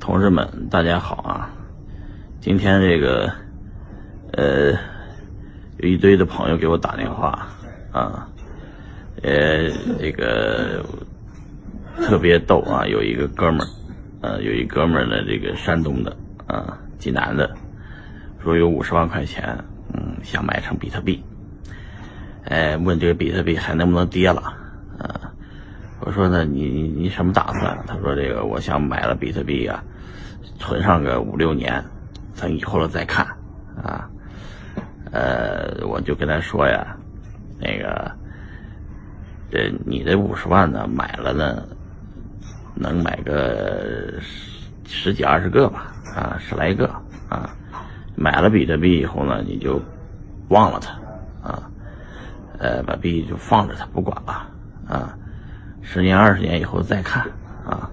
同志们，大家好啊！今天这个，呃，有一堆的朋友给我打电话啊，呃，这个特别逗啊！有一个哥们儿，呃，有一哥们儿呢，这个山东的啊，济南的，说有五十万块钱，嗯，想买成比特币，哎，问这个比特币还能不能跌了？我说呢，你你你什么打算？他说这个，我想买了比特币啊。存上个五六年，等以后了再看，啊，呃，我就跟他说呀，那个，这你这五十万呢，买了呢，能买个十十几二十个吧，啊，十来个，啊，买了比特币以后呢，你就忘了它，啊，呃，把币就放着它不管了，啊，十年二十年以后再看，啊。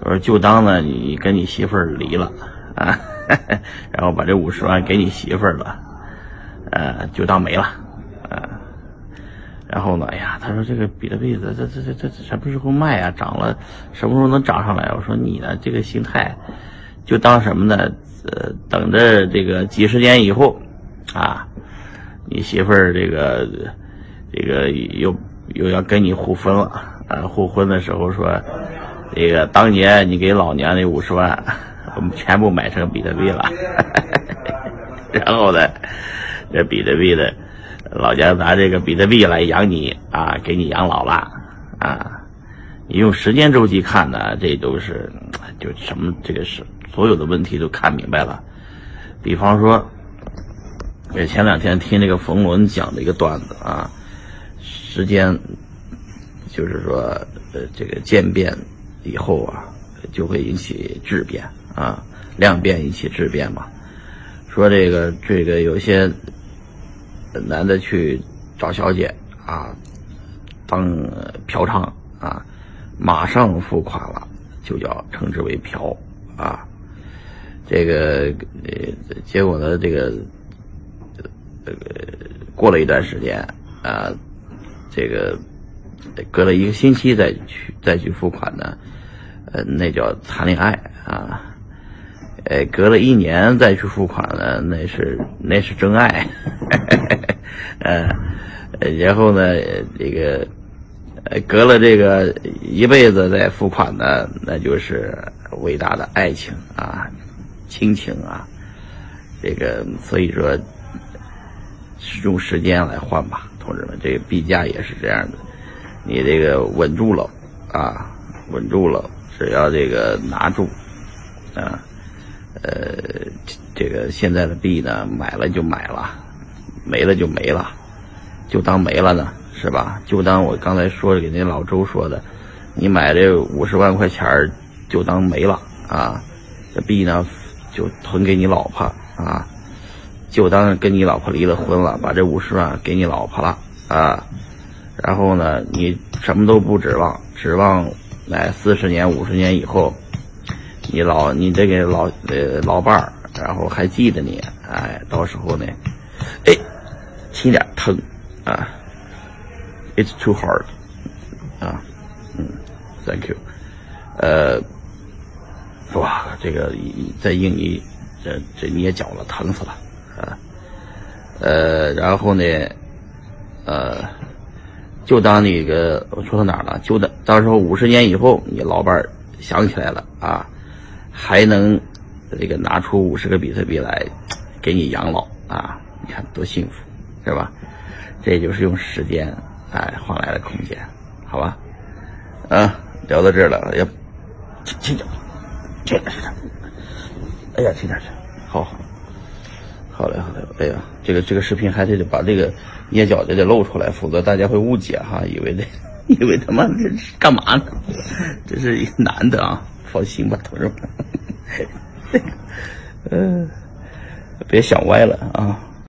我说就当呢，你跟你媳妇儿离了啊，然后把这五十万给你媳妇儿了，呃，就当没了，啊，然后呢，哎呀，他说这个比特币这这这这这什么时候卖啊？涨了什么时候能涨上来？我说你呢，这个心态就当什么呢？呃，等着这个几十年以后啊，你媳妇儿这个这个又又要跟你互分了啊，互婚的时候说。那个当年你给老娘那五十万，我们全部买成比特币了，然后呢，这比特币的，老娘拿这个比特币来养你啊，给你养老了啊。你用时间周期看呢，这都是就什么这个是所有的问题都看明白了。比方说，我前两天听那个冯仑讲的一个段子啊，时间就是说呃这个渐变。以后啊，就会引起质变啊，量变引起质变嘛。说这个这个有些男的去找小姐啊，当嫖娼啊，马上付款了，就叫称之为嫖啊。这个呃，结果呢，这个这个过了一段时间啊，这个隔了一个星期再去再去付款呢。呃，那叫谈恋爱啊，呃，隔了一年再去付款呢，那是那是真爱，呃，然后呢，这个呃，隔了这个一辈子再付款呢，那就是伟大的爱情啊，亲情啊，这个所以说用时间来换吧，同志们，这个币价也是这样的，你这个稳住了啊，稳住了。只要这个拿住，啊，呃，这个现在的币呢，买了就买了，没了就没了，就当没了呢，是吧？就当我刚才说给那老周说的，你买这五十万块钱儿就当没了啊，这币呢就存给你老婆啊，就当跟你老婆离了婚了，把这五十万给你老婆了啊，然后呢，你什么都不指望，指望。来四十年、五十年以后，你老你这个老呃老伴儿，然后还记得你，哎，到时候呢，哎，轻点疼啊，It's too hard 啊，嗯，Thank you，呃，哇，这个在印尼这这捏脚了，疼死了啊，呃，然后呢，呃。就当那个我说到哪儿了？就当到时候五十年以后，你老伴儿想起来了啊，还能这个拿出五十个比特币来给你养老啊？你看多幸福，是吧？这就是用时间哎换来的空间，好吧？啊，聊到这儿了，要轻轻点，轻点是哎呀，轻点去，好好。嘞，好嘞，哎呀，这个这个视频还得得把这个捏脚的得露出来，否则大家会误解哈，以为这 以为他妈这是干嘛呢？这是一男的啊，放心吧，同志们，嗯，别想歪了啊。